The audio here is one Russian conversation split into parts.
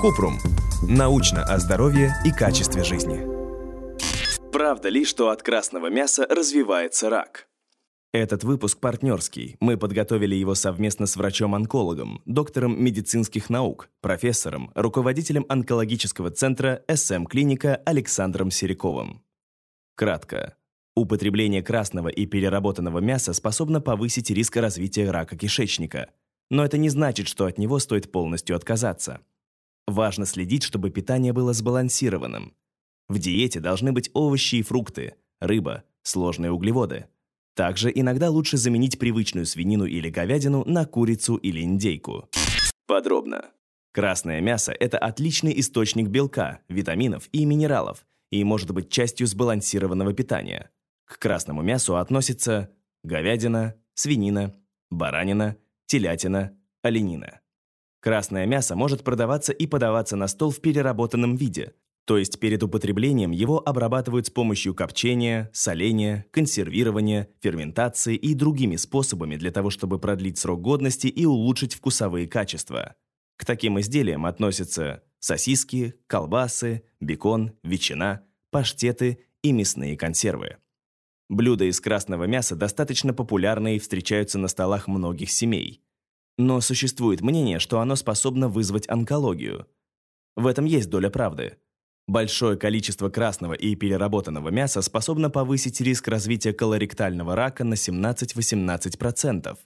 Купрум. Научно о здоровье и качестве жизни. Правда ли, что от красного мяса развивается рак? Этот выпуск партнерский. Мы подготовили его совместно с врачом-онкологом, доктором медицинских наук, профессором, руководителем онкологического центра СМ-клиника Александром Сериковым. Кратко. Употребление красного и переработанного мяса способно повысить риск развития рака кишечника. Но это не значит, что от него стоит полностью отказаться. Важно следить, чтобы питание было сбалансированным. В диете должны быть овощи и фрукты, рыба, сложные углеводы. Также иногда лучше заменить привычную свинину или говядину на курицу или индейку. Подробно. Красное мясо – это отличный источник белка, витаминов и минералов и может быть частью сбалансированного питания. К красному мясу относятся говядина, свинина, баранина, телятина, оленина. Красное мясо может продаваться и подаваться на стол в переработанном виде, то есть перед употреблением его обрабатывают с помощью копчения, соления, консервирования, ферментации и другими способами для того, чтобы продлить срок годности и улучшить вкусовые качества. К таким изделиям относятся сосиски, колбасы, бекон, ветчина, паштеты и мясные консервы. Блюда из красного мяса достаточно популярны и встречаются на столах многих семей. Но существует мнение, что оно способно вызвать онкологию. В этом есть доля правды. Большое количество красного и переработанного мяса способно повысить риск развития колоректального рака на 17-18%.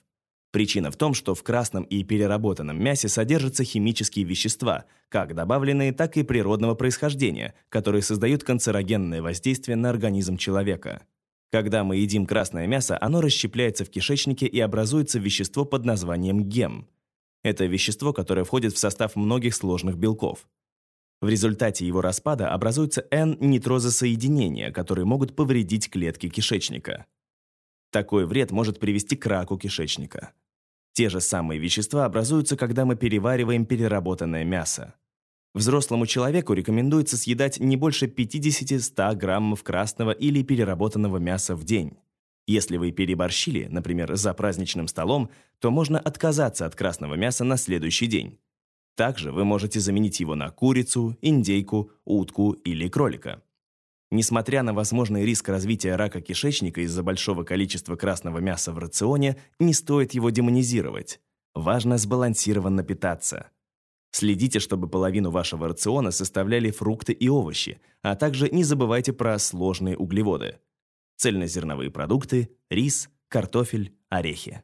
Причина в том, что в красном и переработанном мясе содержатся химические вещества, как добавленные, так и природного происхождения, которые создают канцерогенное воздействие на организм человека. Когда мы едим красное мясо, оно расщепляется в кишечнике и образуется вещество под названием гем. Это вещество, которое входит в состав многих сложных белков. В результате его распада образуются N-нитрозосоединения, которые могут повредить клетки кишечника. Такой вред может привести к раку кишечника. Те же самые вещества образуются, когда мы перевариваем переработанное мясо. Взрослому человеку рекомендуется съедать не больше 50-100 граммов красного или переработанного мяса в день. Если вы переборщили, например, за праздничным столом, то можно отказаться от красного мяса на следующий день. Также вы можете заменить его на курицу, индейку, утку или кролика. Несмотря на возможный риск развития рака кишечника из-за большого количества красного мяса в рационе, не стоит его демонизировать. Важно сбалансированно питаться – Следите, чтобы половину вашего рациона составляли фрукты и овощи, а также не забывайте про сложные углеводы. Цельнозерновые продукты, рис, картофель, орехи.